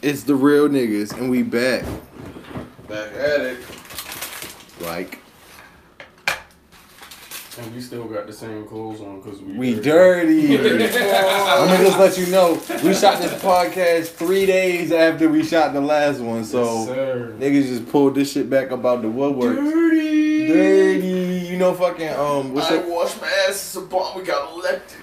It's the real niggas, and we back. Back at it. Like And we still got the same clothes on because we we dirty. I'm gonna just let you know we shot this podcast three days after we shot the last one, so Yes, niggas just pulled this shit back about the woodwork. Dirty. Dirty, you know, fucking um, what's I up? washed my ass since the bomb we got elected.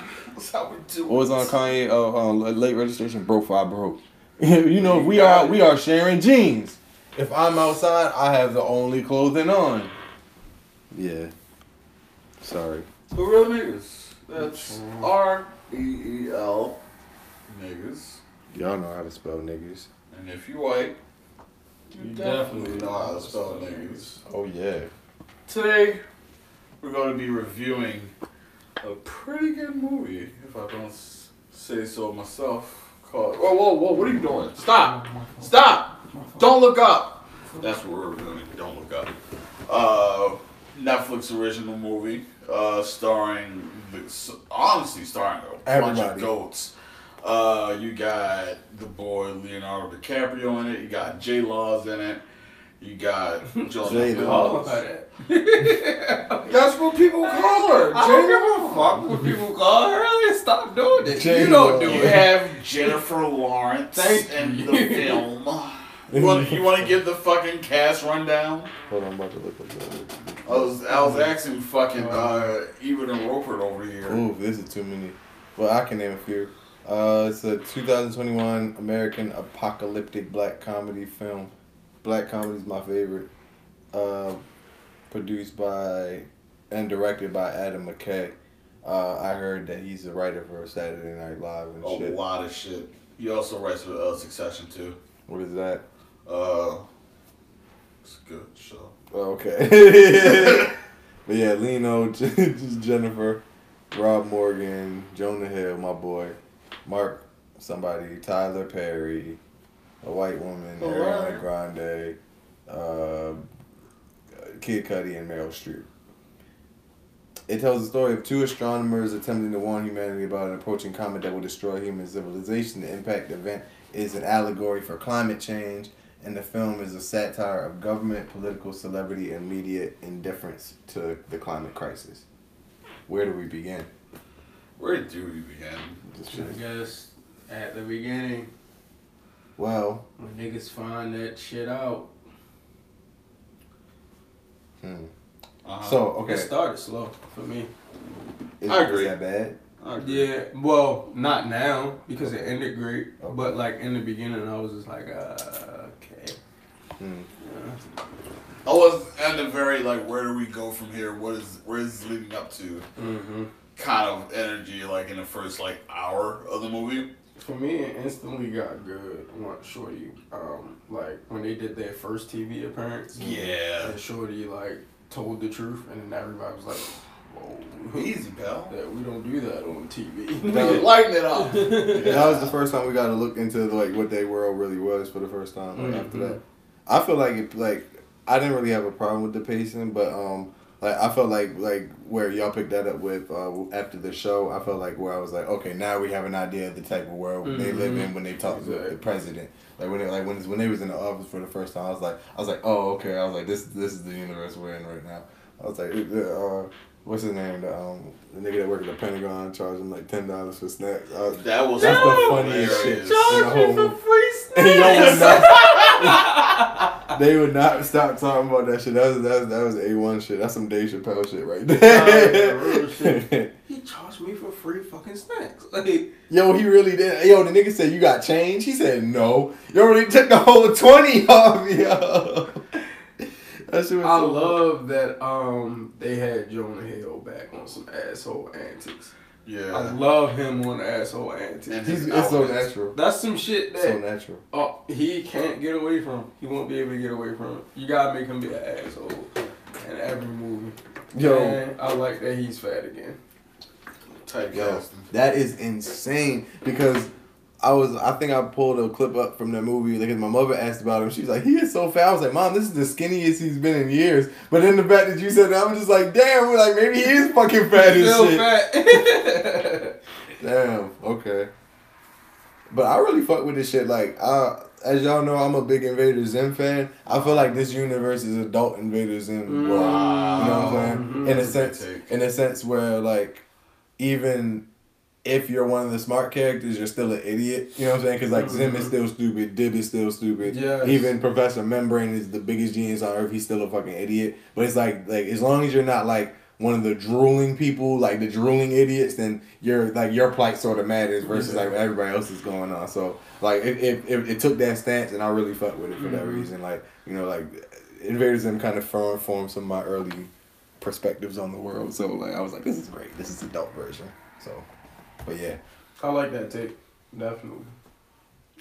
That's how we do What was on Kanye? Uh, um, late registration, broke for I broke. you know, we are we are sharing jeans. If I'm outside, I have the only clothing on. Yeah. Sorry. The real niggas. That's R E E L niggas. Y'all know how to spell niggas. And if you white, you, You definitely, definitely know how to spell niggas. Oh yeah. Today, we're going to be reviewing a pretty good movie, if I don't say so myself. Called. Whoa, whoa, whoa! What are you doing? Stop! Stop! Don't look up. That's what we're reviewing. Don't look up. Uh, Netflix original movie, uh, starring honestly starring a bunch of goats. Uh, you got the boy Leonardo DiCaprio in it. You got J Laws in it. You got Jonah J-Law. Hill. That's what people call her. I don't give a fuck what people call her. Stop doing it. J-Lo. You don't do You it. have Jennifer Lawrence Thank in you. the film. You want, you want to give the fucking cast rundown? Hold on, I'm about to look up that. I was I was asking fucking uh, Ebert and Roeper over here. Ooh, this is too many. Well, I can name a few. Uh, it's a 2021 American apocalyptic black comedy film. Black comedy is my favorite. Uh, produced by and directed by Adam McKay. Uh, I heard that he's a writer for Saturday Night Live and A shit. lot of shit. He also writes for uh, Succession too. What is that? Uh, it's a good show. Oh, okay. but yeah, Lino, just Jennifer, Rob Morgan, Jonah Hill, my boy, Mark, somebody, Tyler Perry, a white woman, Oh, Ariana wow. Grande, uh, Kid Cudi, and Meryl Streep. It tells the story of two astronomers attempting to warn humanity about an approaching comet that will destroy human civilization. The impact event is an allegory for climate change, and the film is a satire of government, political, celebrity, and media indifference to the climate crisis. Where do we begin? Where do we begin? This I guess at the beginning, Well, when niggas find that shit out, hmm. Uh-huh. so okay, it started slow for me. is, I agree. Is that bad? I agree. Yeah, well, not now because it ended great, Okay. but like in the beginning, I was just like, uh, okay. Hmm. Yeah. I was at the very like, where do we go from here? What is where is this leading up to? Mm-hmm. Kind of energy like in the first like hour of the movie. For me, it instantly got good once Shorty, um, like when they did their first TV appearance. Yeah. And Shorty like told the truth, and then everybody was like, "Whoa, Easy, pal. that we don't do that on TV." That was- Lighten it up. yeah. That was the first time we got to look into like what their world really was for the first time. Like, After Mhm. that, I feel like it, like I didn't really have a problem with the pacing, but um, like I felt like like where y'all picked that up with uh after the show, I felt like where I was like, okay, now we have an idea of the type of world they live in Mhm. when they talk to the president. Like when they like when when they was in the office for the first time, I was like, I was like, oh okay, I was like, this this is the universe we're in right now. I was like, uh, what's his name? The um the nigga that worked at the Pentagon charged him like ten dollars for snacks. I was, That was that's the funniest shit. in the whole for free And y'all would snacks. not, they would not stop talking about that shit. That was that was, that was a one shit. That's some Dave Chappelle shit right there. real shit. he charged me for free fucking snacks. Like, Yo, he really did. Yo, the nigga said you got change. He said no. You already took the whole twenty off, yo. That shit was I so- love that um they had Jonah Hill back on some asshole antics. Yeah, I love him on asshole antics. And He's, it's so natural. That's some shit that So natural. oh, he can't get away from. He won't be able to get away from it. You gotta make him be an asshole in every movie. Yo, And I like that he's fat again. Type Yo, that is insane because I was I think I pulled a clip up from that movie because my mother asked about him. She was like, "He is so fat." I was like, "Mom, this is the skinniest he's been in years." But then the fact that you said that, I'm just like, "Damn!" We're like, maybe he is fucking fat as Still shit. fat. Damn. Okay. But I really fuck with this shit. Like, uh, as y'all know, I'm a big Invader Zim fan. I feel like this universe is adult Invader Zim world. You know what I'm saying? Mhm. In a sense, in a sense where like, even if you're one of the smart characters, you're still an idiot. You know what I'm saying? Because like Zim is still stupid, Dib is still stupid. Yeah. Even Professor Membrane is the biggest genius on earth. He's still a fucking idiot. But it's like like as long as you're not like one of the drooling people, like the drooling idiots, then you're like your plight sort of matters versus like what everybody else is going on. So like it, it, it, it took that stance and I really fuck with it for that Mhm. reason. Like you know like Invaders Zim kind of formed formed some of my early perspectives on the world. So like I was like this is great. This is the adult version. So but yeah. I like that take. Definitely.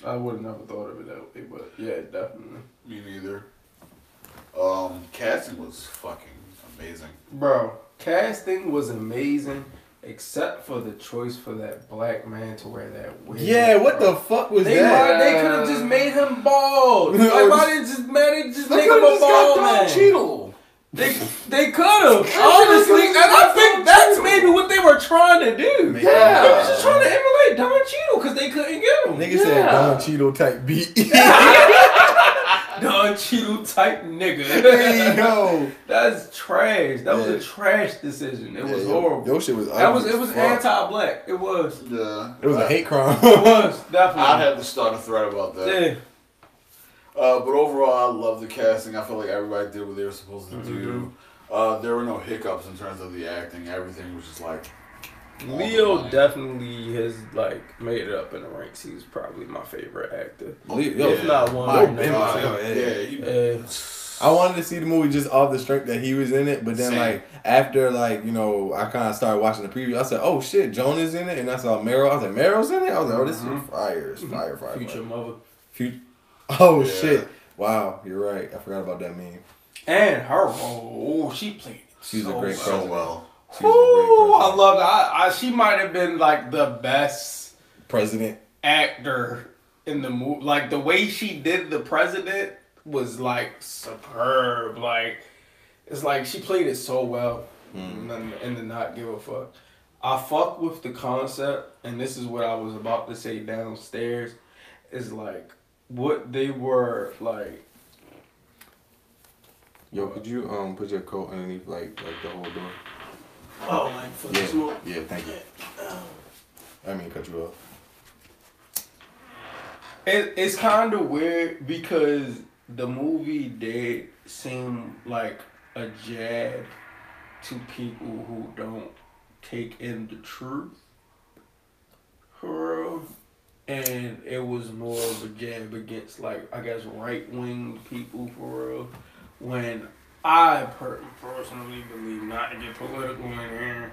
I would have never thought of it that way, but yeah, definitely. Me neither. Um, casting was fucking amazing. Bro, casting was amazing, except for the choice for that black man to wear that wig. Yeah, what bro. the fuck was They, that? why- they could have just made him bald. Like, Or why just- didn't just man? They just They make him a just got bald man. Cheadle. They they could have honestly, and I got think Don that's maybe what they were trying to do. Make Yeah. They was just trying to emulate Don Cheadle because they couldn't get him. Nigga said Don Cheadle type beat. Don Cheadle type nigga. hey, yo. That's trash. That was a trash decision. It was Yeah, yo- horrible. Your shit was that was it was fuck. anti-black. It was. Yeah. It was a hate crime. It was definitely. I had to start a thread about that. yeah. Uh, but overall, I love the casting. I feel like everybody did what they were supposed to do. Uh, there were no hiccups in terms of the acting. Everything was just like. Leo definitely has like made it up in the ranks. He's probably my favorite actor. Yo, If not one, My number God. two. Yeah, he, Uh, I wanted to see the movie just off the strength that he was in it, but then Same. like after like you know I kind of started watching the preview, I said, "Oh shit, Jonah's in it," and I saw Meryl. I was like, "Meryl's in it." I was like, "Oh, this Mhm. is fire, it's fire, fire, future fire." mother. Future. Oh Yeah. shit! Wow, you're right. I forgot about that meme. And her role, oh, she played. it She's a so great well. so president. well. She's Ooh, I love that. I, I, she might have been like the best president. actor in the movie. Like the way she did the president was like superb. Like it's like she played it so well, Mm. and, and to not give a fuck. I fuck with the concept, and this is what I was about to say downstairs. Is like what they were like. Yo, could you um put your coat underneath like like the whole door? Oh, like for the Yeah, smoke. yeah. Thank you. I mean, cut you off. It, it's kind of weird because the movie did seem like a jab to people who don't take in the truth. For real. And it was more of a jab against, like, I guess, right wing people for real. When I per- personally believe, not to get political in here,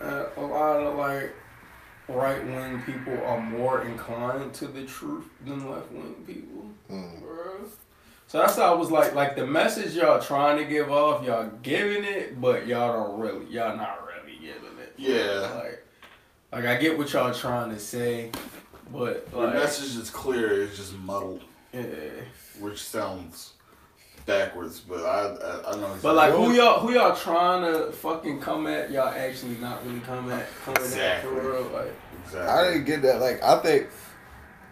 uh, a lot of, like, right wing people are more inclined to the truth than left wing people, Mm. So that's how I was like, like the message y'all trying to give off, y'all giving it, but y'all don't really, y'all not really giving it. Yeah. Like, like I get what y'all trying to say, but The message is clear. It's just muddled, yeah. which sounds backwards, but I I, I know. But like, who y'all, who y'all trying to fucking come at? Y'all actually not really come at, coming Exactly. at for real, like. Exactly. I didn't get that. Like, I think,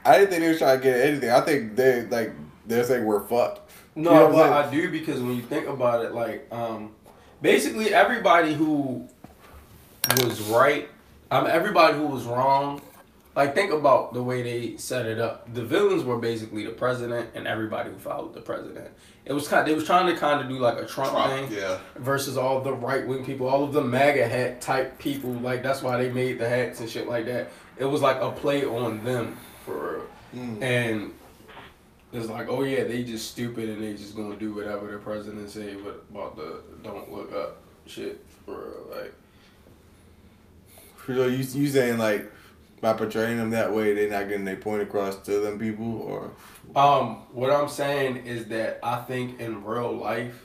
I didn't think they was trying to get anything. I think they like they're saying we're fucked. No, You know but I'm do because when you think about it, like, um, basically everybody who was right, um, everybody who was wrong, like, think about the way they set it up. The villains were basically the president and everybody who followed the president. It was kind. Of, they was trying to kind of do like a Trump, Trump, thing yeah. versus all the right wing people, all of the MAGA hat type people. Like that's why they made the hats and shit like that. It was like a play on them for real. Mm. And it's like, oh yeah, they just stupid and they just gonna do whatever the president say but about the don't look up shit for real. Like So you you saying like by portraying them that way, they're not getting their point across to them people, or um what I'm saying is that I think in real life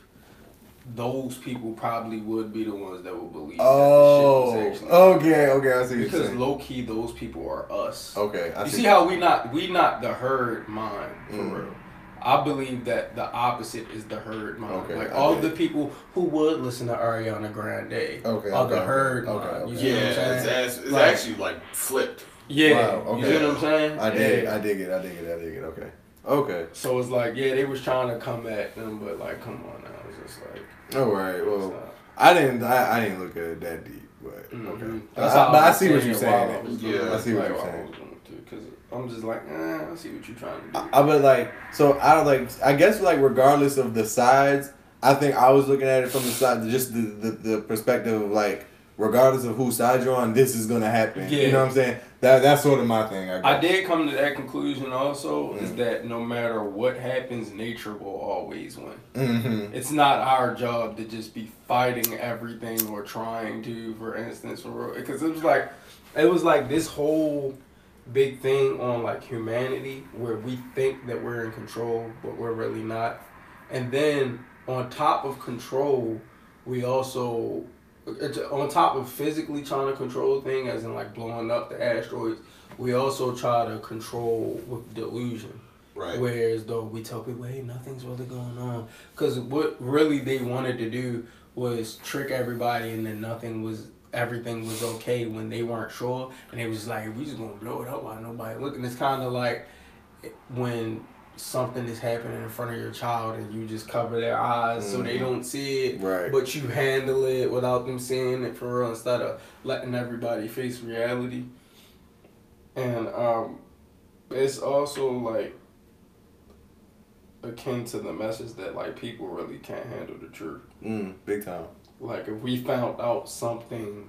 those people probably would be the ones that would believe oh, that shit okay, okay, I see what you're because low key those people are us. Okay, I you see. see how we not we not the herd mind for Mm. real. I believe that the opposite is the herd mind. Okay, like I all get the people who would listen to Ariana Grande Okay, are the okay, herd okay, mind. okay. You see Yeah, what I'm it's, saying? it's, it's Like- actually like flipped. Yeah, Wow, you okay. see what I'm saying? I dig. Yeah. I dig it. I dig it. I dig it. Okay. Okay. So it's like, yeah, they was trying to come at them, but like, come on now, it's just like, All right. Well, it's I didn't. I, I didn't look at it that deep, but okay. Mm-hmm. That's I- how but I see what you're it while I saying. Yeah, I see what like, you're while I saying. was doing it, too, Cause I'm just like, eh, I see what you're trying to do. I, I but like so I don't like I guess like regardless of the sides, I think I was looking at it from the side just the the, the perspective of like regardless of whose side you're on, this is gonna happen. Yeah. You know what I'm saying? That that's sort of my thing. I, guess. I did come to that conclusion also is Mm. that no matter what happens, nature will always win. Mm-hmm. It's not our job to just be fighting everything or trying to, for instance, because it was like, it was like this whole big thing on like humanity where we think that we're in control, but we're really not. And then on top of control, we also on top of physically trying to control thing, as in like blowing up the asteroids. We also try to control with delusion. Right. Whereas though we tell people, hey, nothing's really going on, because what really they wanted to do was trick everybody, and then nothing was, everything was okay when they weren't sure, and it was like we just gonna blow it up while nobody looking. It's kind of like when something is happening in front of your child and you just cover their eyes so they Mhm. don't see it, Right. but you handle it without them seeing it for real instead of letting everybody face reality. And um, it's also like akin to the message that like people really can't handle the truth. Mm, big time. Like if we found out something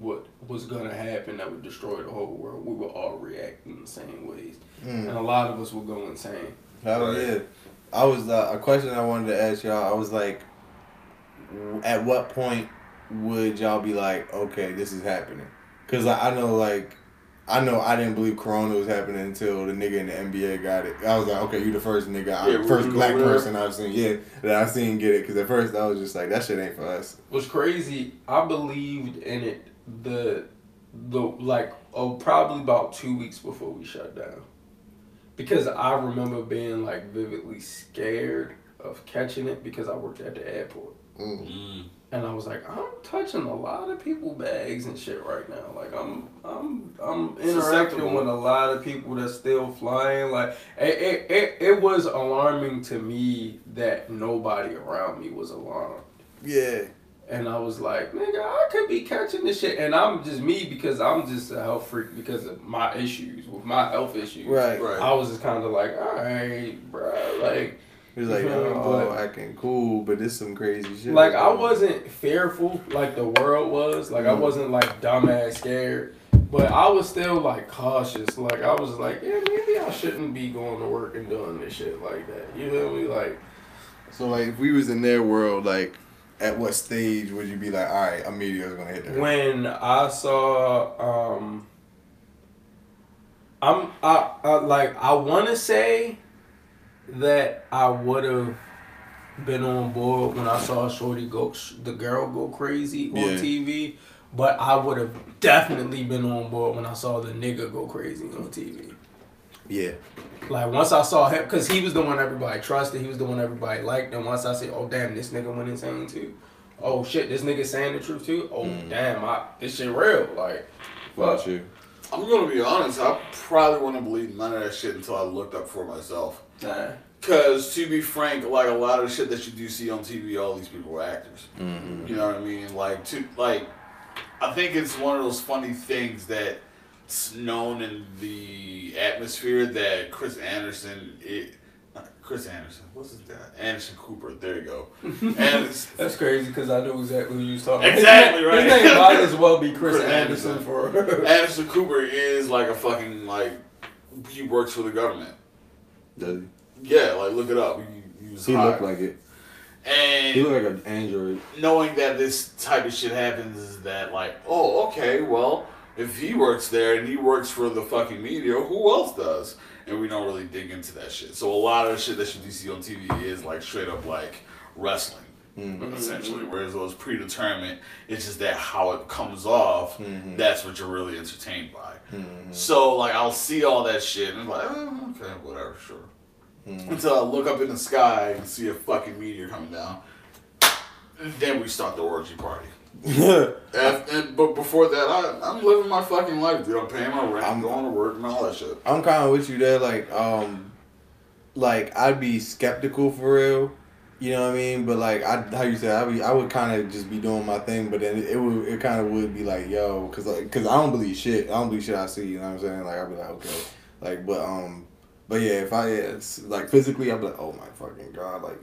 what was gonna happen that would destroy the whole world, we would all react in the same ways, and Mm. a lot of us would go insane. Hell Right. yeah. I was uh, a question I wanted to ask y'all. I was like, at what point would y'all be like, okay, this is happening? Because I, I know, like, I know I didn't believe Corona was happening until the nigga in the NBA got it. I was like, okay, you the first nigga, Yeah, I, first black Gobert. person I've seen, yeah, that I've seen get it. Because at first I was just like, that shit ain't for us. What's crazy, I believed in it the the like oh probably about two weeks before we shut down. Because I remember being like vividly scared of catching it because I worked at the airport. Mm. Mm. And I was like, I'm touching a lot of people bags and shit right now. Like I'm I'm I'm interacting with a lot of people that's still flying. Like it, it, it, it was alarming to me that nobody around me was alarmed. Yeah. And I was like, nigga, I could be catching this shit. And I'm just me because I'm just a health freak because of my issues with my health issues. Right. Right. I was just kind of like, all right, bro. Like, He was like, oh, but- acting cool, but this some crazy shit. like I wasn't fearful like the world was. Like I Mhm. wasn't like dumbass scared. But I was still like cautious. Like I was like, yeah, maybe I shouldn't be going to work and doing this shit like that. You know what I mean? Like So, like, if we was in their world, like, at what stage would you be like, all right, a meteor's gonna hit there? when I saw um I'm I, I like I want to say that I would have been on board when I saw Shorty go the girl go crazy on Yeah. TV, but I would have definitely been on board when I saw the nigga go crazy on TV. Yeah. Like once I saw him, cause he was the one everybody trusted. He was the one everybody liked. And once I said, "Oh damn, this nigga went insane too," oh shit, this nigga saying the truth too. Oh Mm. damn, I, this shit real. Like, What fuck. you? I'm gonna be honest. I probably wouldn't believe none of that shit until I looked up for myself. Nah. Cause to be frank, like a lot of shit that you do see on TV, all these people are actors. Mm-hmm. You know what I mean? Like to like, I think it's one of those funny things that's known in the atmosphere that Chris Anderson, it, Chris Anderson, what's his name? Anderson Cooper. There you go. And it's, That's crazy because I know exactly who you was talking about. Exactly, His right. His name might as well be Chris, Chris Anderson, Anderson. for. Anderson Cooper is like a fucking like he works for the government. Does Yeah, like look it up. He, he he? He looked like it. and He looked like an android. knowing that this type of shit happens is that like, oh, okay, well, if he works there and he works for the fucking media, who else does? And we don't really dig into that shit. So a lot of the shit that you do see on TV is like straight up like wrestling, Mm-hmm. essentially. Whereas those predetermined, it's just that how it comes off. Mhm. That's what you're really entertained by. Mm-hmm. So like I'll see all that shit and I'm like, oh, okay, whatever, sure. Mm-hmm. Until I look up in the sky and see a fucking meteor coming down. Then we start the orgy party. And, and but before that, I, I'm living my fucking life, dude. I'm paying my rent, I'm I'm- going to work, and all that shit. I'm kind of with you there. Like, um, like I'd be skeptical for real. You know what I mean? But like, I how you said, I be I would kind of just be doing my thing. But then it, would it kind of would be like, yo, cause like, cause I don't believe shit. I don't believe shit I see. You know what I'm saying? Like I'd be like, okay, like, but um, but yeah, if I yeah, it's like physically, I'd be like, oh my fucking god, like,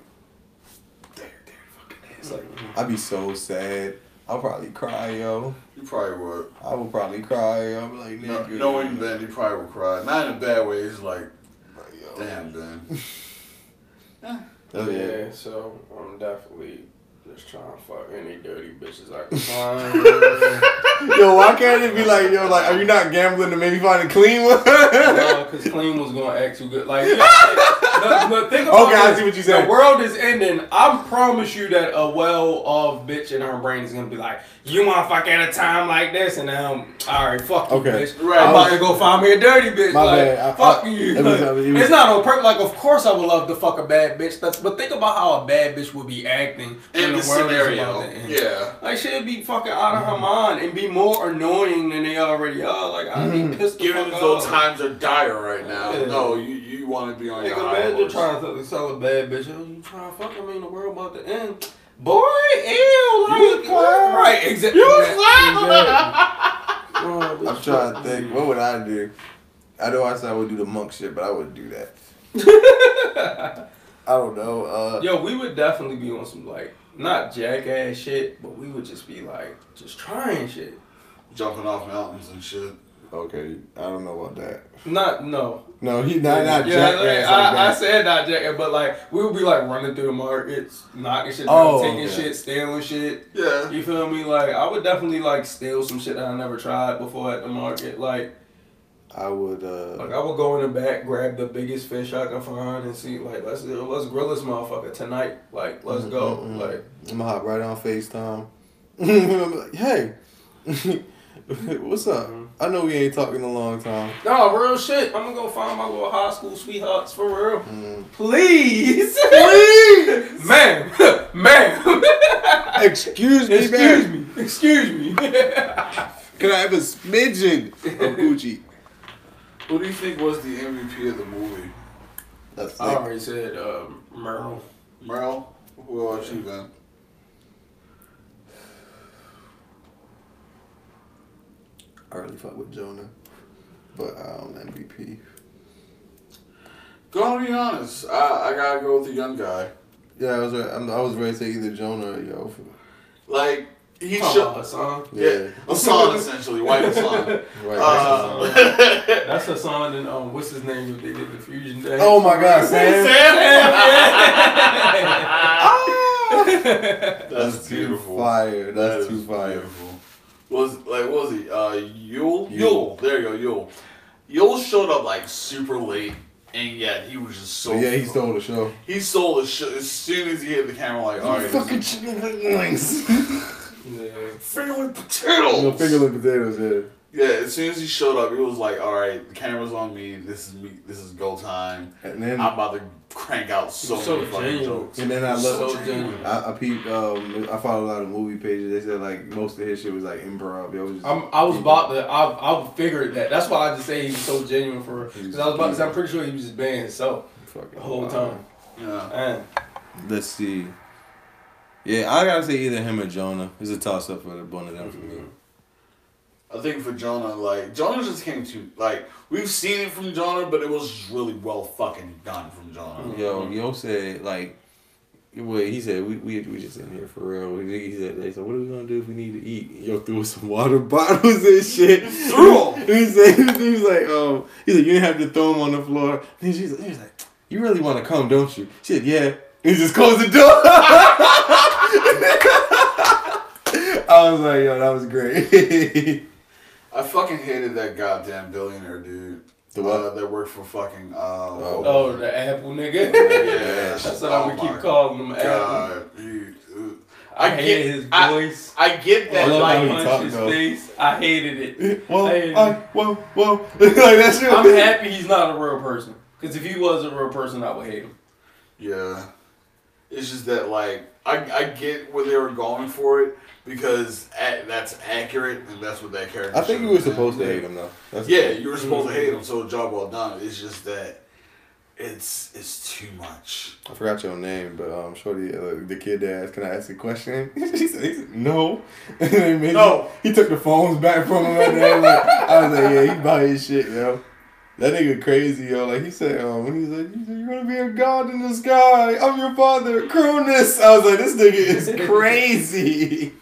there, there, fucking is. Like, I'd be so sad. I'll probably cry, yo. You probably would. I would probably cry. Yo. I'm like, No, nigga. knowing Ben, you probably would cry. Not in a bad way. It's like, Like, yo. damn, Ben. Oh, yeah. Yeah, so I'm definitely just trying to fuck any dirty bitches I can find. Yo, why can't it be like, yo, like, are you not gambling to maybe find a clean one? No, because clean was gonna act too good. Like, yeah, but, but think about Okay, I see what you're saying. The world is ending. I promise you that a well-off bitch in her brain is gonna be like, "You want to fuck at a time like this?" And now, all right, fuck you, Okay. bitch. Right. I'm about to go find me a dirty bitch. My like, bad. I- fuck I- you. it was- Like, it was- it's not on purpose. Like, of course I would love to fuck a bad bitch. That's, but think about how a bad bitch would be acting In the the world is scenario. about to end. Yeah. Like she'd be fucking out of her mind and be more annoying than they already are. Like I'd be Mhm. pissed the Given fuck as though times are dire right now. Yeah. No, you, you want to be on Like your high imagine horse. trying to sell a bad bitch. Oh, you trying to fuck I mean the world about to end. Boy, ew, like clown. right, exactly. You exactly. I'm trying to think, what would I do? I know I said I would do the monk shit, but I wouldn't do that. I don't know. Uh, Yo, we would definitely be on some like not jackass shit, but we would just be like just trying shit. Jumping off mountains and shit. Okay, I don't know about that. Not no. No, he not not yeah, jackass like, like I, I that. said not jackass, but like we would be like running through the markets, knocking shit down, Oh, taking okay. shit, stealing shit. Yeah. You feel me? Like I would definitely like steal some shit that I never tried before at the market. Like I would. uh like I would go in the back, grab the biggest fish I can find, and see like let's let's grill this motherfucker tonight. Like let's go. Mm-mm-mm. Like I'm gonna hop right on Facetime. I'm like, hey, what's up? I know we ain't talking a long time. no real shit. I'm gonna go find my little high school sweethearts for real. Mm. Please, please, ma'am, ma'am. Excuse me, Excuse man. me. Excuse me. Can I have a smidgen of Gucci? Who do you think was the MVP of the movie? That's I already said um, Merle. Merle? Who else you then? I really fuck with Jonah, but um, MVP. Gonna be honest, I, I gotta go with the young guy. Yeah, I was right. I'm, I was ready to say either Jonah or Yo. Like he Talking should. about Hassan. Yeah, Hassan essentially, white Hassan. Right. Uh, That's Hassan and um, what's his name? If they did the fusion day. oh my God, Sam. That's, That's too beautiful. fire. That's That too fire. beautiful. Was like what was he? Uh, Yule. Yule. There you go, Yule. Yule showed up like super late, and yet he was just so. So yeah, he stole the show. He stole the show as soon as he hit the camera. Like, all right, fucking chicken wings. Yeah. fingerling no potatoes. fingerling potatoes. Yeah. Yeah, as soon as he showed up, it was like, all right, the camera's on me. This is me. This is go time. And then I'm about to crank out so, So many fucking jokes. and then I So genuine. I, I peeped. Um, I followed a lot of movie pages. They said like most of his shit was like improv. Yo, was I'm, I was about to. I, I figured that. That's why I just say he was so genuine for. Because I was about to say I'm pretty sure he was just being himself the whole wild. time. Yeah. Man, Let's see. Yeah, I gotta say either him or Jonah. It's a toss up for the one of them for me. I think for Jonah, like Jonah just came to like we've seen it from Jonah, but it was just really well fucking done from Jonah. Yo, Yo said like, wait, he said we we we just in here for real. He said they said what are we gonna do if we need to eat? Yo threw us some water bottles and shit. Threw 'em? he said he was like, oh, he said you didn't have to throw them on the floor. And she's he was like, you really want to come, don't you? She said yeah. He just closed the door. I was like, yo, that was great. I fucking hated that goddamn billionaire dude. The what? Uh, that worked for fucking. Uh, Oh. oh, the Apple nigga. Yeah, That's what oh I'm gonna keep calling him. Apple. God, he, uh, I, I hated get- his voice. I get I that. love how like he Like, talk, his though. face. I hated it. whoa, Hey. I, whoa, whoa. like that shit. I'm happy he's not a real person. Because if he was a real person, I would hate him. yeah, it's just that like I I get where they were going for it, because a- that's accurate and that's what that character. I think you should were have been. supposed to hate him though. That's Yeah, you were supposed to hate him, so job well done. It's just that it's it's too much. I forgot your name, but um, Shorty, uh, the kid that asked, "Can I ask a question?" he, said, he said, "No." And then made- No. He took the phones back from him. At the end, like, I was like, "Yeah, he buy his shit, yo." That nigga crazy, yo. Like he said, um, when he's like, he said, "You're gonna be a god in the sky. I'm your father, Cronus." I was like, "This nigga is crazy."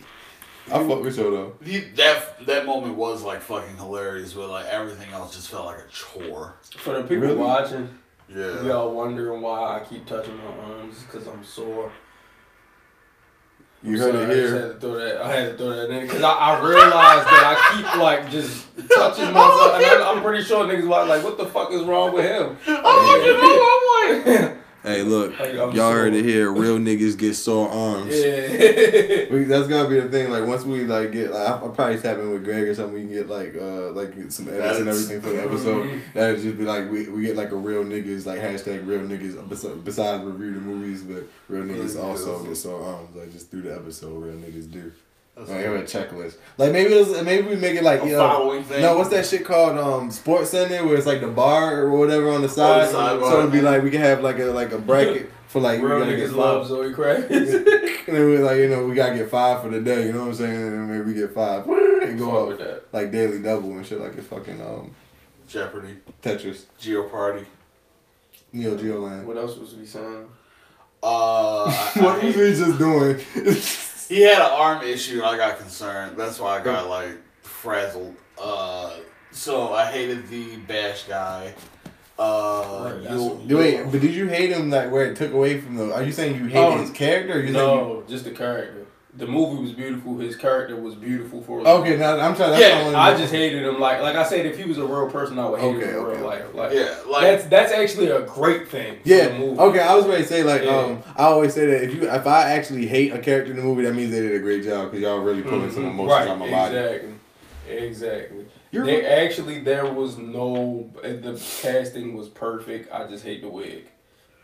I fuck with you though. He, that that moment was like fucking hilarious, but like everything else just felt like a chore. For the people Really? watching, Yeah. y'all wondering why I keep touching my arms because I'm sore. You So heard I it just here. had to throw that. I had to throw that in because I, I realized that I keep like just touching oh, myself, and I, I'm pretty sure niggas watch like, what the fuck is wrong with him? I'm looking up, I'm like, Hey, look, Like, y'all heard it here. Real niggas get sore arms. Yeah. We, that's gotta be the thing. Like once we like get, like, I'll, probably tap in with Greg or something. We can get like, uh, like some edits and everything for the episode. That'd just be like we, we get like a real niggas like hashtag real niggas bes- besides review the movies, but real niggas Real also also. get sore arms like just through the episode. Real niggas do. That's Like have a checklist. Like maybe it was, maybe we make it like you know, no, what's that shit called? Um, Sports Center, where it's like the bar or whatever on the side. side so bar. it'd be like we can have like a like a bracket for like we Real gotta get love Zoe Kravitz. and then we like you know we gotta get five for the day. You know what I'm saying? And then maybe we get five and go with up that. like daily double and shit like it's fucking um Jeopardy, Tetris, Geo Party. Neo Geo Land. What else was we saying? Uh, what was we just doing? He had an arm issue, and I got concerned. That's why I got like frazzled. Uh, so I hated the bash guy. Uh, Right, you'll, Wait, but did you hate him like where it took away from the? Are you saying you hated Um, his character? Or you No, just the character. The movie was beautiful. His character was beautiful for. you, okay, now I'm trying. That's Yeah, all I just hated him. Like, like I said, if he was a real person, I would hate Okay, him in okay, real okay. life. Like, yeah, like that's that's actually a great thing. for Yeah. the movie. Okay, I was ready to say like Yeah. um I always say that if you if I actually hate a character in the movie, that means they did a great job because y'all really pulling some Mhm. emotions right, out my body. Exactly. Exactly. You're They actually there was no the casting was perfect. I just hate the wig.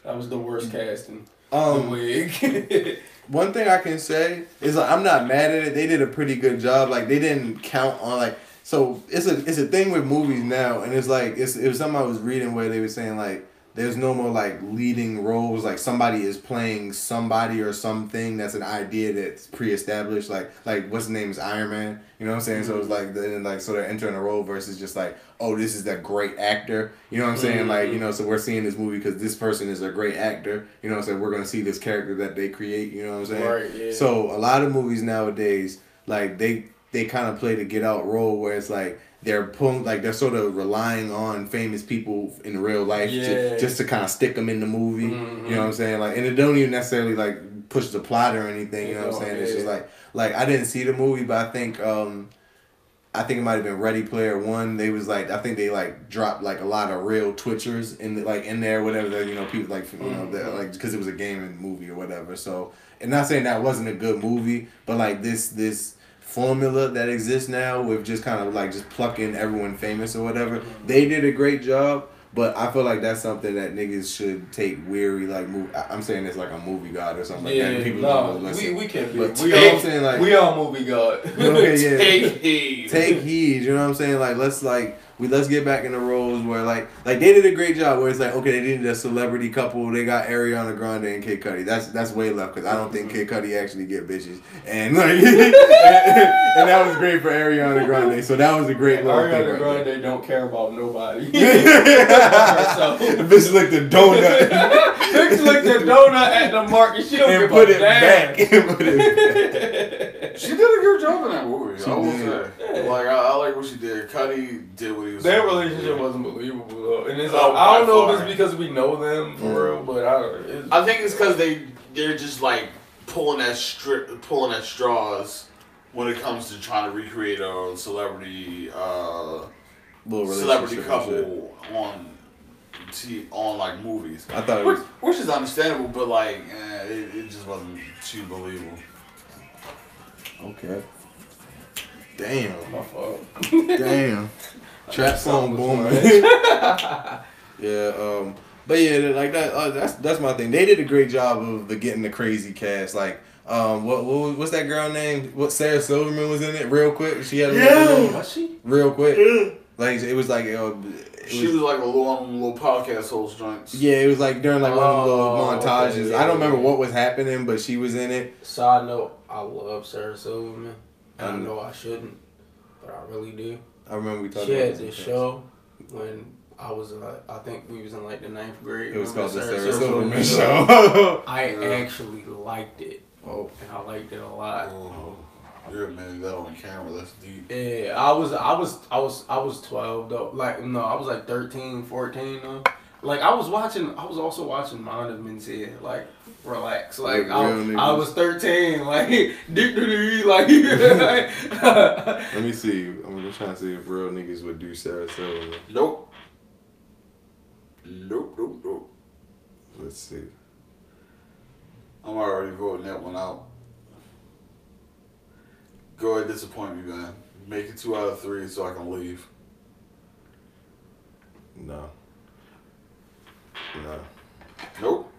That was the worst casting. the um wig. one thing I can say is like I'm not mad at it. They did a pretty good job. Like they didn't count on like so it's a it's a thing with movies now, and it's like it's it was something I was reading where they were saying like there's no more like leading roles. Like somebody is playing somebody or something that's an idea that's pre-established. Like like what's the name is Iron Man. You know what I'm saying? So it's mm-hmm. like then like so they're entering a role versus just like oh this is that great actor. You know what I'm saying? Mm-hmm. Like you know so we're seeing this movie because this person is a great actor. You know what I'm saying we're gonna see this character that they create. You know what I'm saying? Right, yeah. so a lot of movies nowadays, like they they kind of play the get out role where it's like they're pulling like they're sort of relying on famous people in real life Yeah. to, just to kind of stick them in the movie. Mhm. You know what I'm saying? Like, and it don't even necessarily like push the plot or anything. You know what I'm Yeah, saying? It's just like like I didn't see the movie, but I think um I think it might have been Ready Player One. They was like I think they like dropped like a lot of real twitchers in the, like in there, whatever. That you know people like you know that Mhm. like because it was a gaming movie or whatever. So and not saying that wasn't a good movie, but like this this formula that exists now with just kind of like just plucking everyone famous or whatever. Mm-hmm. They did a great job. But I feel like that's something that niggas should take weary. Like, move. I'm saying it's like a movie god or something like that. yeah, People no, don't we, listen. we can be. But we you know I'm all, saying? Like, we all movie god. okay, yeah. take heed. take heed. You know what I'm saying? Like let's like we let's get back in the roles where like like they did a great job where it's like okay they needed a celebrity couple they got Ariana Grande and Kid Cudi that's that's way left because I don't think Kid Cudi actually get bitches and like and, that was great for Ariana Grande so that was a great little Ariana right Grande they don't care about nobody. bitch licked a donut Bitch licked the donut at the market. She don't and give put a it damn. back and put it back. She did a good job in that movie. She I will did. say. Like I, I like what she did. Cudi did what he was. Their supposed relationship do. wasn't believable though, and it's Oh, like, I don't by know if it's because we know them for Mm. real, but I don't. It's, I think it's because they they're just like pulling at stri- pulling at straws when it comes to trying to recreate a celebrity uh, celebrity relationship and shit. couple on t- on like movies. I thought it Which, was which is understandable, but like eh, it, it just wasn't too believable. Okay. Damn. my fault. Damn. Trap song Something was yeah, um, but yeah, like that. Uh, that's that's my thing. They did a great job of the getting the crazy cast. Like Um, what, what was- what's that girl name? What Sarah Silverman was in it? Real quick, she had a Yeah. Was she? real quick. Yeah. Like it was like uh, it She was like a little on little podcast host joints. Yeah, it was like during like one of the little Oh, montages. okay, I don't remember yeah. what was happening, but she was in it. Side note: I love Sarah Silverman, and I Mm. know I shouldn't, but I really do. I remember we talked She about had this show when I was, uh, I think we was in like the ninth grade. It was called the Sarah Sarah Silverman Silverman show. I Yeah. actually liked it. Oh, and I liked it a lot. Oh, you're admitting that on camera. That's deep. Yeah, I was, I was, I was, I was twelve though. Like no, I was like 13, 14 though. Like I was watching, I was also watching Mind of Mencia, like relax. Like Like I. I was thirteen, like like. Let me see. I'm just trying to see if real niggas would do Sarah Silverman. Nope. Nope, nope, nope. Let's see. I'm already voting that one out. Go ahead, disappoint me, man. Make it two out of three so I can leave. No. No. Nope.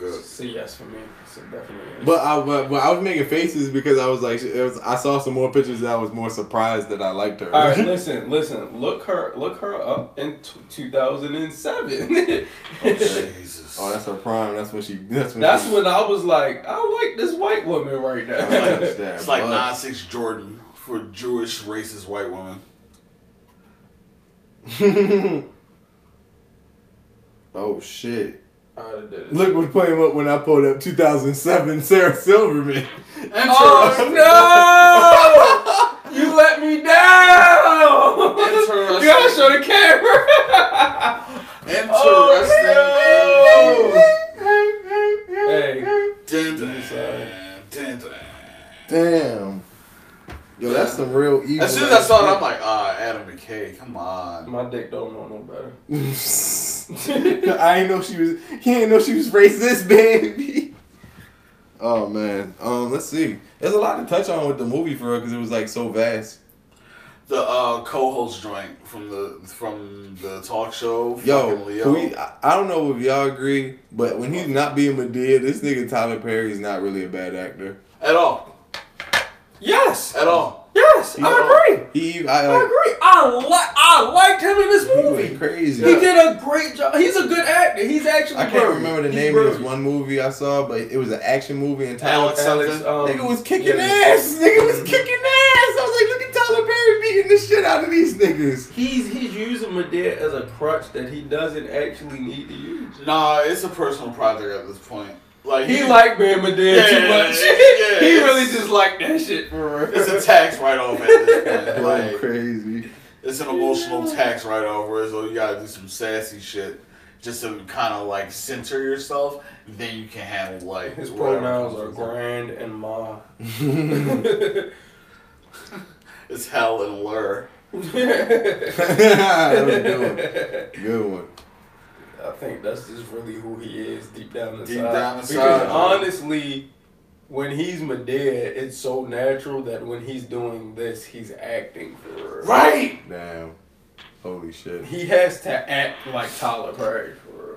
Good. So yes for me. So definitely. yes. But I but, but I was making faces because I was like it was I saw some more pictures that I was more surprised that I liked her. All right, listen, listen. Look her, look her up in t- 2007. Jesus. oh, that's her prime. That's when she. That's when. That's she, when I was like, I like this white woman right now. It's like, Understand, it's like but- 9 6 Jordan for Jewish racist white women. oh shit! I did it. Look what came up when I pulled up 2007 Sarah Silverman. Oh no! you let me down. Interesting. You gotta show the camera. Interesting. hey, Dun, dun, Inside. dun, dun. Damn. Yo, that's some real evil. As soon as I saw it, I'm like, ah, Adam McKay, come on. my dick don't know no better. I ain't know she was. He ain't know she was racist, baby. Oh man. Um. Let's see. There's a lot to touch on with the movie for her because it was like so vast. The uh, co-host joint from the from the talk show. Yo, Leo. we, I I don't know if y'all agree, but when he's not being Madea, this nigga Tyler Perry is not really a bad actor. At all. Yes, At all. Yes, He- I agree. He, I, I agree. I like. I liked him in this movie. went crazy. He did a great job. He's a good actor. He's actually. I can't brilliant. remember the He's name of this brilliant. one movie I saw, but it was an action movie and Tyler Alex something. um, Nigga was kicking yeah. ass. Nigga was kicking ass. I was like, look at Tyler Perry beating the shit out of these niggas. He's he's using Madea as a crutch that he doesn't actually need to use. Nah, it's a personal project at this point. Like He like being Madea Yeah, too much. yeah, he really just like that shit for real. It's a tax write-off at this point. Like, crazy. it's an emotional tax write-off, whereas though you gotta do some sassy shit just to kind of like center yourself. Then you can handle like His whatever pronouns comes are with it. grand and ma. It's hell and lure. that was a good one. Good one. I think that's just really who he is deep down inside. Deep down Because honestly, when he's Madea, it's so natural that when he's doing this, he's acting for real. Right. Damn. Holy shit. He has to act like Tyler Perry for real.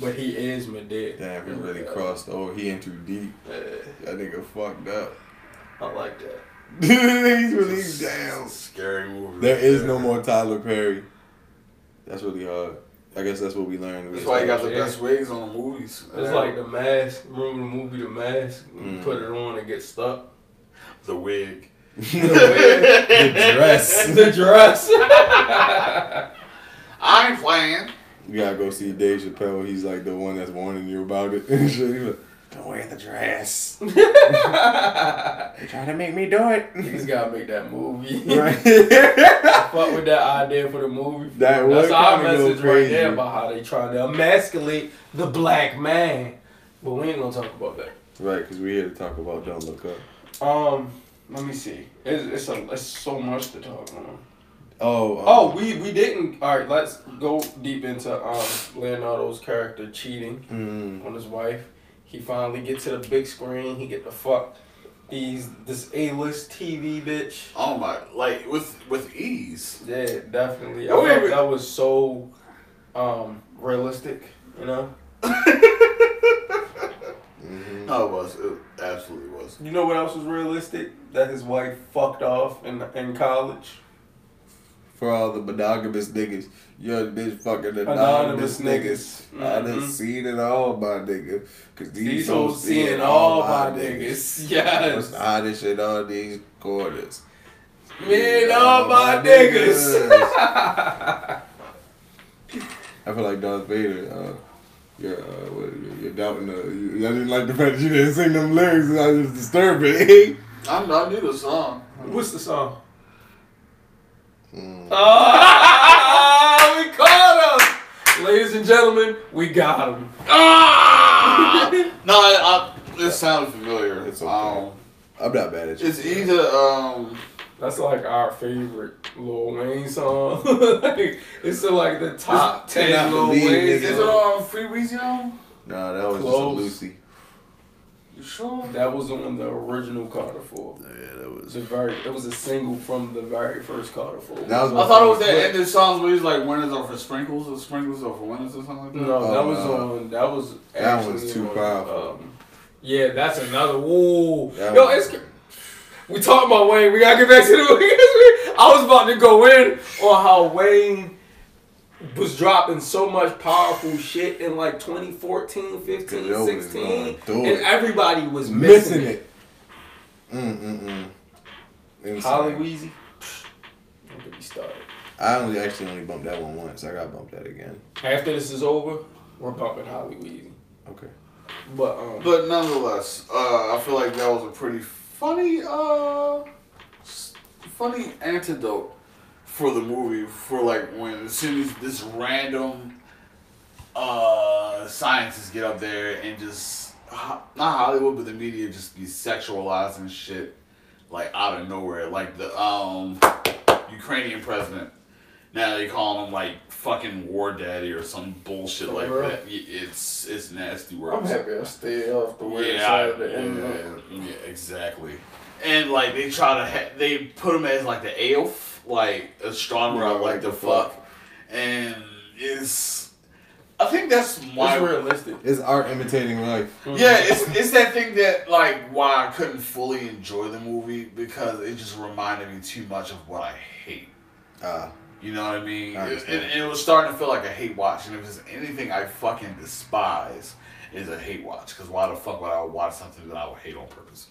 But he is Madea. Damn, he really crossed over. He in too deep. Yeah, That nigga fucked up. I like that. He's really It's a down. Scary movie. There right no more Tyler Perry. That's really hard. I guess that's what we learned. That's why you got the Yeah. best wigs on the movies. It's like the mask. Remember the movie The Mask? Mm. put it on and get stuck. the wig. the dress. the dress. I ain't playing. You gotta go see Dave Chappelle. He's like the one that's warning you about it. He's Don't wear the dress. They're trying to make me do it. He's gotta make that movie. right. Fuck with that idea for the movie. That would That's our kinda message right crazy. there about how they trying to emasculate the black man. But we ain't gonna talk about that. right, because we're here to talk about Don't Look Up. Um, let me see. It's it's, a, it's so much to talk on. Oh. um, Oh, we we didn't. All right, let's go deep into um Leonardo's character cheating mm, on his wife. He finally get to the big screen. He get the fuck these this A list TV bitch. Oh my! Like with with ease. Yeah, definitely. I wait, wait. that was so um realistic. You know. Mhm. No, it was. It absolutely was. You know what else was realistic? That his wife fucked off in in college. For all the monogamous niggas, you're bitch fucking anonymous, Anonymous niggas. niggas. I done Mhm. seen it all, my nigga. Cause these, These hoes hoes seeing all my niggas. Yes. What's the hottest shit on these quarters? Me and all my niggas. I feel like Darth Vader. Uh, you're, uh, what, you're, you're doubting the. You, I didn't like the fact that you didn't sing them lyrics. I was just disturbing. I, I knew the song. What's the song? Mm. Ah, we caught him, ladies and gentlemen. We got him. Ah! no, I, I, it sounds familiar. It's okay. Um, I'm not bad at you. it's either um, That's like our favorite Lil Wayne song. like, it's in like the top It's- ten Lil believe Wayne niggas. is it on Free Weezy album? Nah, that was Close. just a Lucy. You sure? That was on the original Carter Four. Yeah, that was. The very, it was a single from the very first Carter Four. That was I thought it was that end of songs where he's like, winners are for sprinkles, or sprinkles are for winners, or something like that. No, Oh, that was no. on. That was. That was too on, powerful. Um, yeah, that's another. Whoa, That yo, was- it's. We talking about Wayne. We gotta get back to the. I was about to go in on how Wayne was dropping so much powerful shit in like 2014, 15, Yo 16, going and everybody was missing, missing it. it. Mm mm mm. Holly Weezy. Don't get me started. I only actually only bumped that one once. I got bumped that again. After this is over, we're bumping Holly Weezy. Okay. But um, But nonetheless, uh, I feel like that was a pretty funny, uh, funny antidote for the movie. For like when as soon as this random uh, scientists get up there and just not Hollywood, but the media just be sexualizing shit like out of nowhere, like the um Ukrainian president. Now they call him like fucking war daddy or some bullshit For like that. It's it's nasty work. I'm happy I stayed off the weird Yeah, side of the yeah, internet. yeah, exactly. And like they try to, ha- they put him as like the AILF, like astronomer, Yeah, like, like the the fuck, and it's. I think that's my. It's realistic. It's art imitating life. Yeah, it's it's that thing that like why I couldn't fully enjoy the movie because it just reminded me too much of what I hate. Ah, You know what I mean? I It, it, it was starting to feel like a hate watch, and if there's anything I fucking despise, is a hate watch. Because why the fuck would I watch something that I would hate on purpose?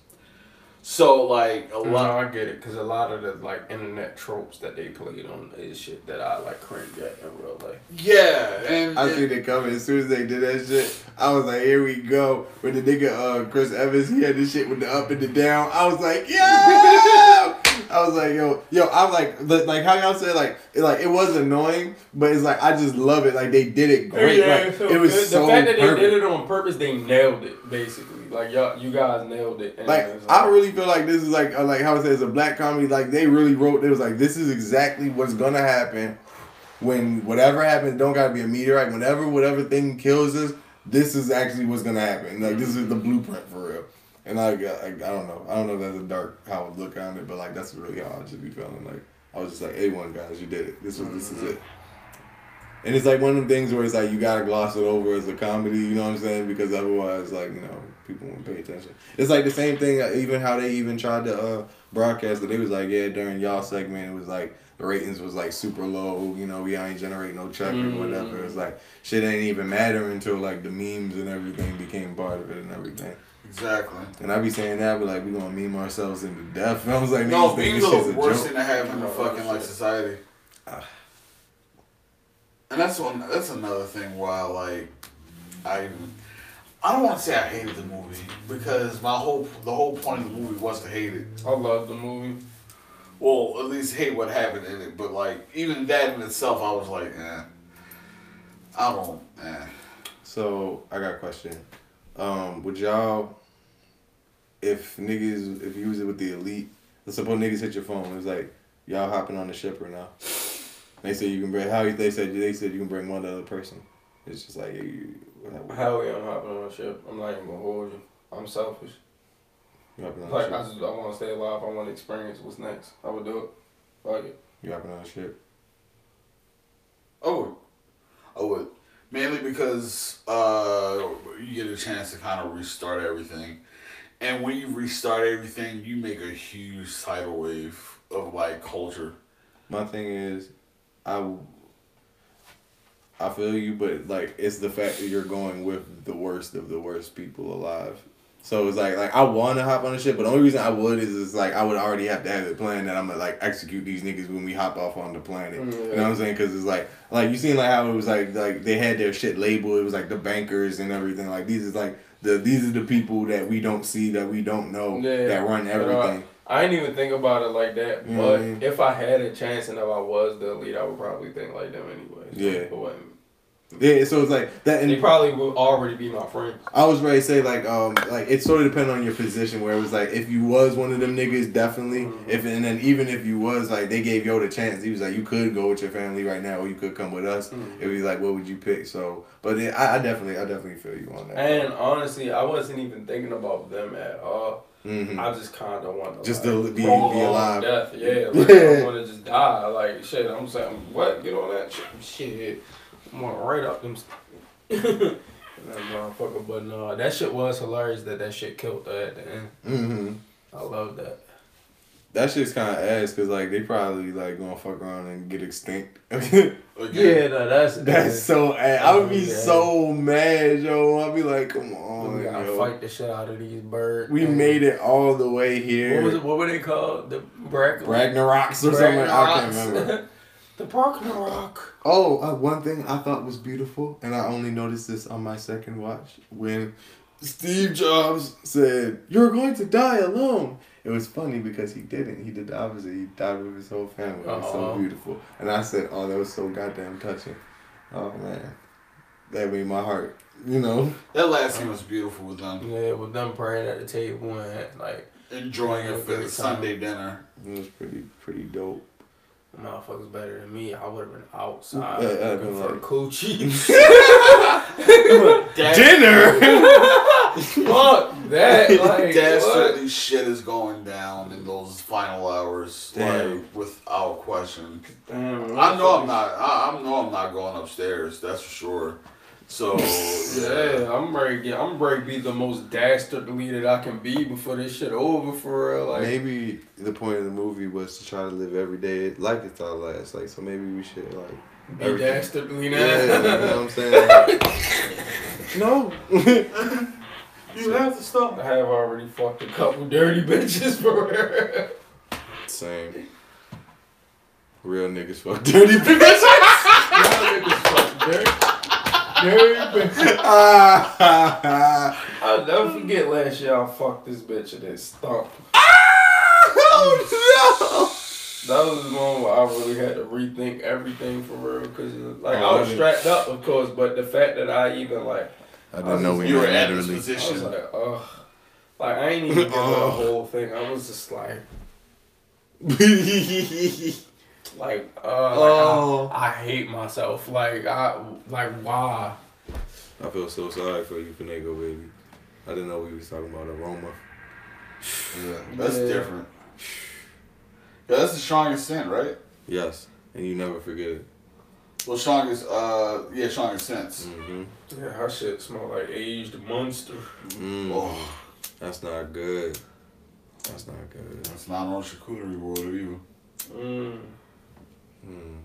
So like a No, lot. I get it, cause a lot of the like internet tropes that they played on is shit that I like cringe at in real life. Yeah, and I and- seen it coming as soon as they did that shit. I was like, here we go. When the nigga uh Chris Evans, he had this shit with the up and the down. I was like, yeah. I was like, yo, yo. I'm like, like how y'all said, like, it, like it was annoying, but it's like I just love it. Like they did it great. like, so it was good. so the fact that they did it on purpose, they nailed it basically. Like y'all, you guys nailed it. And Like it was I really feel like this is like uh, like how it says a black comedy. Like they really wrote. It was like this is exactly what's gonna happen when whatever happens. Don't gotta be a meteorite. Whenever whatever thing kills us, this is actually what's gonna happen. Like this is the mm-hmm. blueprint for real. And I, uh, I, I don't know. I don't know if that's a dark how I would look on it, but like that's really how I should be feeling. Like I was just like, A one guys, you did it. This was this is mm-hmm. it. And it's like one of them things where it's like you gotta gloss it over as a comedy, you know what I'm saying? Because otherwise, like you know, people won't pay attention. It's like the same thing. uh, Even how they even tried to uh, broadcast it, they was like, yeah, during y'all segment, it was like the ratings was like super low. You know, we ain't generate no check or Mm. whatever. It's like shit ain't even matter until like the memes and everything became part of it and everything. exactly. And I be saying that, but like we gonna meme ourselves into death. And I was like, No, niggas memes are the worst joke. thing to have in the fucking like society. Ah. And that's one. That's another thing why like I. I don't want to say I hated the movie because my whole the whole point of the movie was to hate it. I love the movie. Well, at least hate what happened in it. But like even that in itself, I was like, eh. I don't. Eh. So I got a question. Um, would y'all, if niggas, if you was with the elite, let's suppose niggas hit your phone. It was like y'all hopping on the ship or now. They said you can bring. How they said they said you can bring one other person. It's just like you. You, Hell yeah, I'm hopping on a ship. I'm not even gonna hold you. I'm selfish. you hopping on Like the I just I want to stay alive. I want to experience what's next. I would do it. Fuck it. You hopping on a ship. I would. I would. Mainly because uh, you get a chance to kind of restart everything, and when you restart everything, you make a huge tidal wave of like culture. My thing is, I. I feel you, but like it's the fact that you're going with the worst of the worst people alive. So it's like like I want to hop on the ship, but the only reason I would is it's like I would already have to have it planned that I'm gonna like execute these niggas when we hop off on the planet. Mm, you know what I'm saying? Because it's like like you seen like how it was like like they had their shit labeled. It was like the bankers and everything. Like these is like the these are the people that we don't see that we don't know Yeah. that run everything. I didn't even think about it like that. But mean? if I had a chance and if I was the elite, I would probably think like them anyway. Yeah. But what- Yeah, so it's like that. they And probably would already be my friends. I was ready to say like um like it sort of depended on your position where it was like if you was one of them niggas definitely Mhm. if and then even if you was like they gave Yo the chance he was like you could go with your family right now or you could come with us Mhm. it was like what would you pick so but it, I, I definitely I definitely feel you on that And honestly, I wasn't even thinking about them at all. Hmm I just kind of want to Just like, to be- be alive. Death, yeah. Like, I want to just die. Like shit. I'm saying, what? Get on that shit. Shit. I'm gonna right up them. st- that motherfucker. But no, that shit was hilarious. That that shit killed her at the end. hmm I love that. That shit's kind of ass because like they probably like gonna fuck around and get extinct Again, no, that's that's so ass. I would be Yeah. so mad yo I'd be like come on, We gotta yo. fight the shit out of these birds. we man. made it all the way here What was it? What were they called? The Brack. Ragnaroks or something I can't remember. the Ragnarok. Oh, uh, one thing I thought was beautiful, and I only noticed this on my second watch when Steve Jobs said, "You're going to die alone." It was funny because he didn't. He did the opposite. He died with his whole family. It was so beautiful, and I said, "Oh, that was so goddamn touching." Oh man, that made my heart. You know, that last scene was beautiful with them Yeah, with them praying at the table and like enjoying Yeah, it for the. Sunday dinner. it was pretty pretty dope. Motherfuckers better than me. I would have been outside Yeah, yeah, looking been for like- coochie. Dinner. Fuck that. Like, Dastardly shit is going down in those final hours, Damn. like without question. Damn, I know I'm not. I, I know I'm not going upstairs. That's for sure. So yeah, Yeah, I'm ready. to get- I'm ready to be the most dastardly that I can be before this shit over for real. Like, maybe the point of the movie was to try to live every day like it's our last. Like, so maybe we should like. be everything. dastardly now. Yeah, you know what I'm saying? no. you have to stop. I have already fucked a couple dirty bitches for real. Same. Real niggas fuck dirty bitches. Y'all niggas fuck dirty. Dirty bitches. ah, I'll never forget last year I fucked this bitch and it stunk. oh no! That was the moment where I really had to rethink everything for real. Cause like Oh, I I was didn't- strapped up, of course, but the fact that I even like! I didn't know we You were were at this literally. I was position. like, ugh. Like I ain't even give her the whole thing. I was just like, like, uh, Oh. like I, I hate myself. Like I, like why? I feel so sorry for you, Finago baby. I didn't know we was talking about aroma. Yeah, that's Yeah. different. Yeah, that's the strongest scent, right? Yes, and you never forget it. Well, strongest, uh, yeah, strongest scents. Mm-hmm. Yeah, her shit smell like aged monster. Mm. Oh, That's not good. That's not good. that's not on charcuterie board either. Mm. Mm.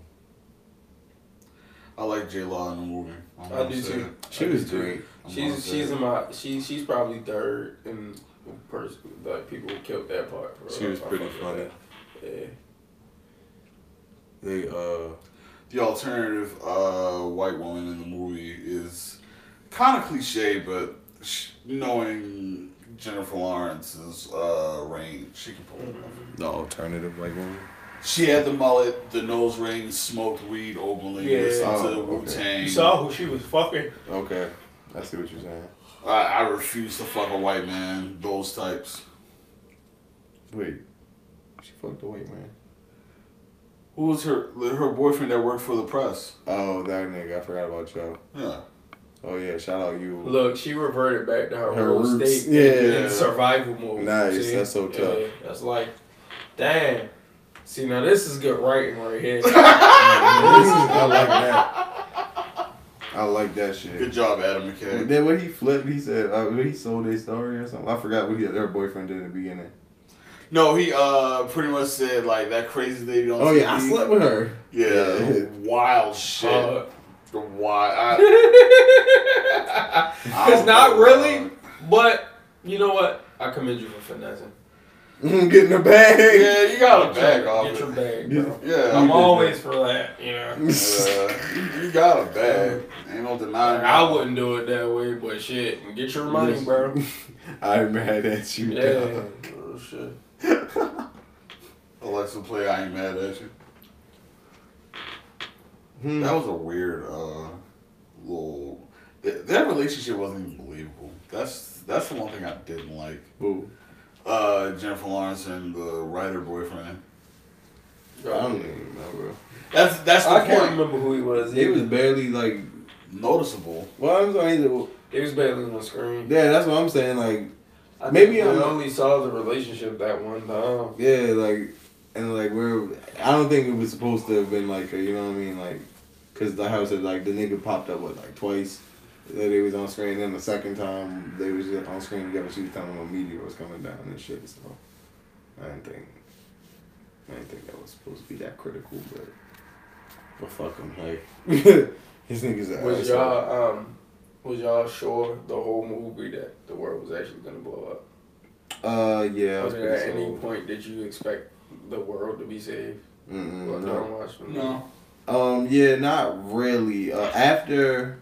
I like J Law in the movie. I'm I do say too. She I was do great. She's she's in my she she's probably third in person like people who killed that part. For She real. was I pretty funny. Yeah. They uh the alternative uh, white woman in the movie is kind of cliche, but sh- knowing Jennifer Lawrence's uh, range, she can pull it off. the alternative white woman. She had the mullet, the nose ring, smoked weed openly, Yeah. listened Oh, to the. Oh, Wu Tang. You saw who she was fucking. Okay, I see what you're saying. I, I refuse to fuck a white man. Those types. Wait, she fucked a white man. Who was her her boyfriend that worked for the press? Oh, that nigga. I forgot about y'all. Yeah. Oh yeah, shout out you. Look, she reverted back to her, Her old roots. state Yeah. in survival mode. Nice, see? that's so tough. Yeah, that's like, damn. See, now this is good writing right here. I like that. I like that shit. Good job, Adam McKay. Then when he flipped, he said uh, when he sold a story or something. I forgot what he, their boyfriend did in the beginning. No, he uh pretty much said like that crazy lady on Oh yeah, I slept with her. Yeah, Yeah. wild shit. Uh, the wild. it's not really, but you know what? I commend you for finessing. Get in the bag. Yeah, you got a bag Get off your- Get your bag, Yeah. bro. Yeah, I'm did always for that, you know. uh, you got a bag. Ain't no denying. Like, I wouldn't do it that way, but shit, get your money, Yes. bro. I'm mad at you. Yeah. dog. Oh, shit. Alexa, play. I ain't mad at you. Hmm. That was a weird uh little. th- That relationship wasn't even believable. That's that's the one thing I didn't like. Boo. Uh, Jennifer Lawrence and the writer boyfriend. I don't even remember. That's that's the I can't remember who he was. It was barely like. Noticeable. Well, I'm saying. It was barely on the screen. Yeah, that's what I'm saying. Like, I Maybe think we I'm- only saw the relationship that one time. yeah, like, and like we're. I don't think it was supposed to have been like a, you know what I mean, like, cause the house had like the nigga popped up what like twice. That they was on screen. Then the second time they was on screen together, she was telling him a meteor was coming down and shit. So I didn't think. I didn't think that was supposed to be that critical, but. But fuck him, like. his niggas are Was asshole. y'all um was y'all sure the whole movie that the world was actually gonna blow up? Uh, yeah. Was was there at pretty any point did you expect the world to be saved? Mm-mm, no. don't watch the movie. No. Um, yeah, not really. Uh, after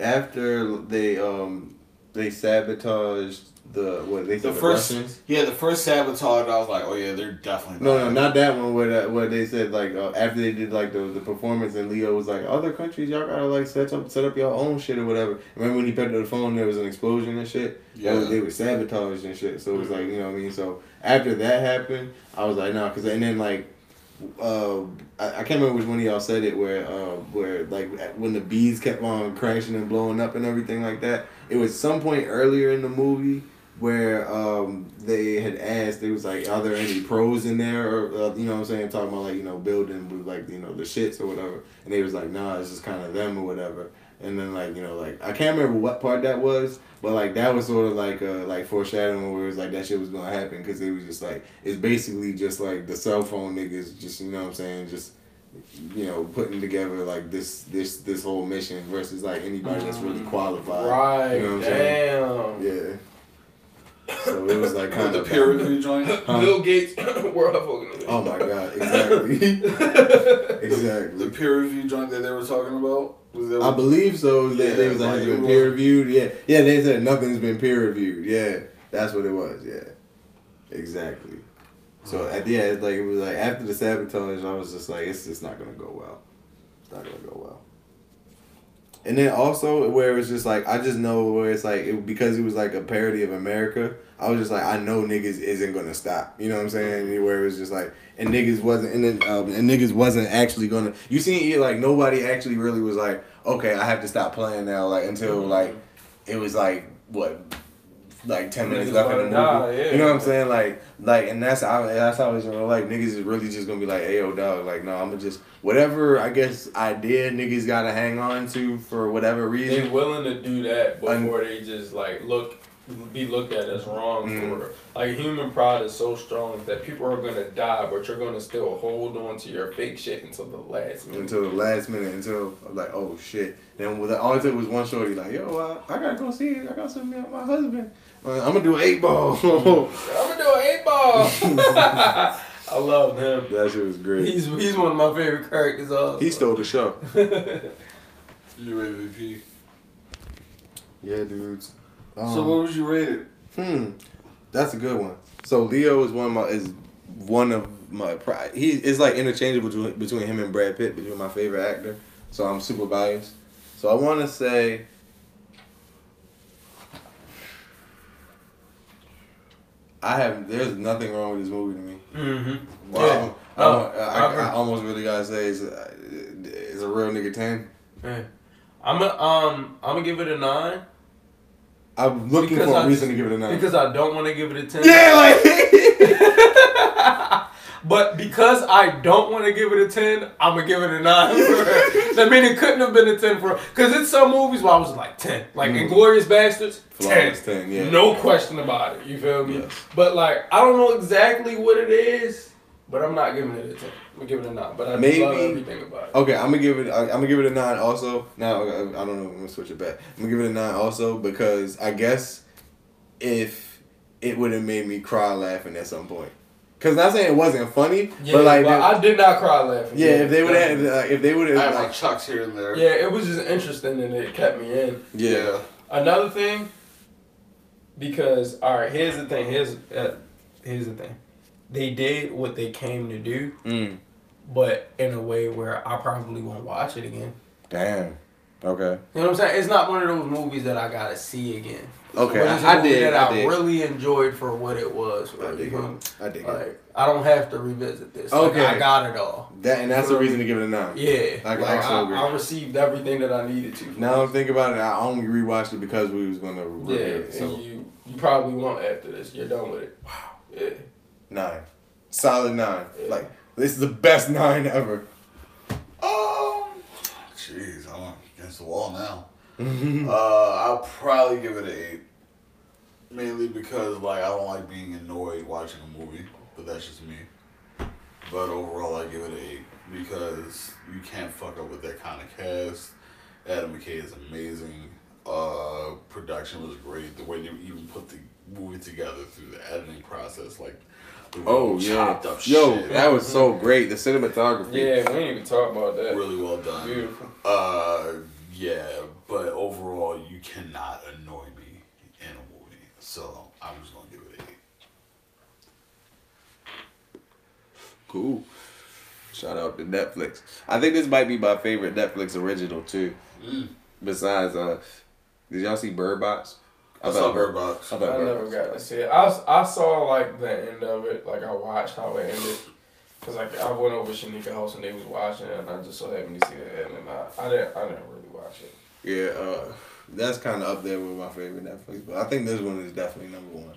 after they um they sabotaged the what they The said the, first- Russians. Yeah, the first sabotage, I was like, oh yeah, they're definitely. No, no, not that one. Where that, where they said like uh, after they did like the, the performance and Leo was like other countries y'all gotta like set up set up your own shit or whatever. Remember when he picked up the phone there was an explosion and shit. Yeah. They were sabotaged and shit. So it was like you know what I mean. So after that happened, I was like nah, cause and then like. Uh, I, I can't remember which one of y'all said it. Where, uh, where like when the bees kept on crashing and blowing up and everything like that. It was some point earlier in the movie where um they had asked it was like are there any pros in there or uh, you know what I'm saying talking about like you know building with like you know the shits or whatever and they was like nah it's just kind of them or whatever and then like you know like I can't remember what part that was but like that was sort of like uh like foreshadowing where it was like that shit was gonna happen because it was just like it's basically just like the cell phone niggas just you know what I'm saying just you know putting together like this this this whole mission versus like anybody that's really qualified Right. You know what I'm saying? Damn. yeah so it was like kind the of peer review joint. Huh? Bill Gates World Health Organization. Oh my god, exactly. Exactly. The peer review joint that they were talking about was that. I believe so. They, they was like, like, has it been peer reviewed. Yeah, yeah. They said nothing's been peer reviewed. Yeah, that's what it was. Yeah, exactly. So at the end, like it was like after the sabotage, I was just like, it's just not gonna go well. It's not gonna go well. And then also where it was just like I just know where it's like it, because it was like a parody of America. I was just like I know niggas isn't gonna stop. You know what I'm saying? Where it was just like and niggas wasn't and then um, and niggas wasn't actually gonna. You seen it like nobody actually really was like okay I have to stop playing now like until like it was like what like ten minutes left in the movie. die, yeah. You know what I'm saying? Like like and that's I that's how it's gonna like niggas is really just gonna be like, hey yo dog, like no, I'm gonna just whatever I guess idea niggas gotta hang on to for whatever reason. They willing to do that before they just like look be looked at as wrong Mm. for like human pride is so strong that people are gonna die but you're gonna still hold on to your fake shit until the last minute. Until the last minute, until I'm like, oh shit. Then with all it took was one shorty, like, yo, uh, I gotta go see it. I gotta send me my husband. I'm gonna do an eight ball. I'm gonna do an eight ball. I love him. that shit was great. He's he's one of my favorite characters. Also. he stole the show. You MVP. Yeah, dudes. so Um, what was you rated? Hmm, that's a good one. So Leo is one of my is one of my pri- he is like interchangeable between, between him and Brad Pitt, between my favorite actor. So I'm super biased. So I want to say. I have. There's nothing wrong with this movie to me. Mm-hmm. Wow. Yeah. I, Oh, I, I, I- almost really gotta say it's, it's a real nigga ten. I'm a, um I'm gonna give it a nine I'm looking Because for a reason to give it a nine. because I don't want to give it a ten. yeah, like. But because I don't want to give it a ten, I'm gonna give it a nine. I mean, it couldn't have been a ten for because it's some movies where I was like ten, like Mm. Inglourious Basterds, ten. 10, yeah. no question about it. You feel me? Yes. But like, I don't know exactly what it is, but I'm not giving it a ten. I'm gonna give it a nine. But I Maybe- love everything about it. Okay, I'm gonna give it. I, I'm gonna give it a nine. Also, now I, I don't know. I'm gonna switch it back. I'm gonna give it a nine. Also, because I guess if it would have made me cry laughing at some point. Cause not saying it wasn't funny, Yeah, but like, but I did not cry laughing. yeah, if they would have, like, if they would I have have, like chucks here and there. Yeah, it was just interesting and it kept me in. yeah, Another thing, because all right, here's the thing. Here's uh, here's the thing. They did what they came to do, mm, but in a way where I probably won't watch it again. damn, okay, You know what I'm saying? It's not one of those movies that I gotta see again. okay, But it's a I, did, that I I, did, really enjoyed for what it was. I did, You know? I did. Like I don't have to revisit this. Okay. Like, I got it all. That and that's the reason to give it a nine. Yeah, like, also I, agree. I received everything that I needed to. Now I'm thinking about it. I only rewatched it because we was gonna review yeah, it. So and you you probably won't after this. You're done with it. Wow. Yeah. nine, solid nine. Yeah. Like this is the best nine ever. I'm against the wall now. uh, I'll probably give it an eight. Mainly because like I don't like being annoyed watching a movie, but that's just me. But overall, I give it an eight because you can't fuck up with that kind of cast. Adam McKay is amazing. Uh, production was great. The way they even put the movie together through the editing process, like Oh yeah, yo, shit. that was so great. The cinematography. Yeah, we didn't even talk about that. really well done. Beautiful. Uh, yeah, but overall, you cannot annoy me in a movie. So I'm just gonna give it an eight. Cool. Shout out to Netflix. I think this might be my favorite Netflix original too. Mm. Besides, uh, did y'all see Bird Box? I saw Bird Box. I I Bird never Box. got to see it. I, s- I saw like the end of it. Like I watched how it ended. Cause like I went over to Shanika house and they was watching it, and I just so happened to see the end, and I I didn't I didn't really watch it. Yeah, uh, that's kind of up there with my favorite Netflix, but I think this one is definitely number one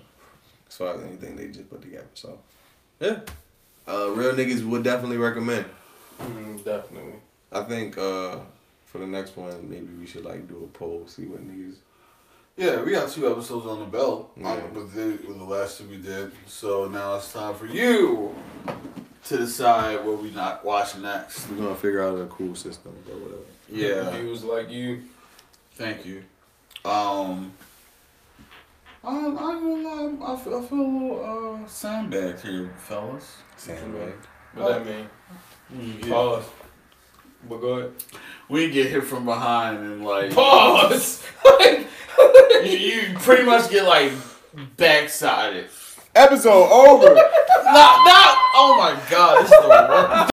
as far as anything they just put together. So, yeah, uh, real niggas would definitely recommend. Mm, definitely. I think uh, for the next one, maybe we should like do a poll, see what niggas. Yeah, we got two episodes on the belt Yeah. um, with, the, with the last two we did. So now it's time for you to decide what we not watching next. We're gonna figure out a cool system or whatever. Yeah. He was like you. Thank you. Um, I'm, I'm gonna I feel, I feel a little uh, sandbagged here, fellas. Sandbag. What that mean? We Pause. But go ahead. we get hit from behind and like Pause. you, you pretty much get like backsided. Episode over. Not, not. Oh my god, this is the worst.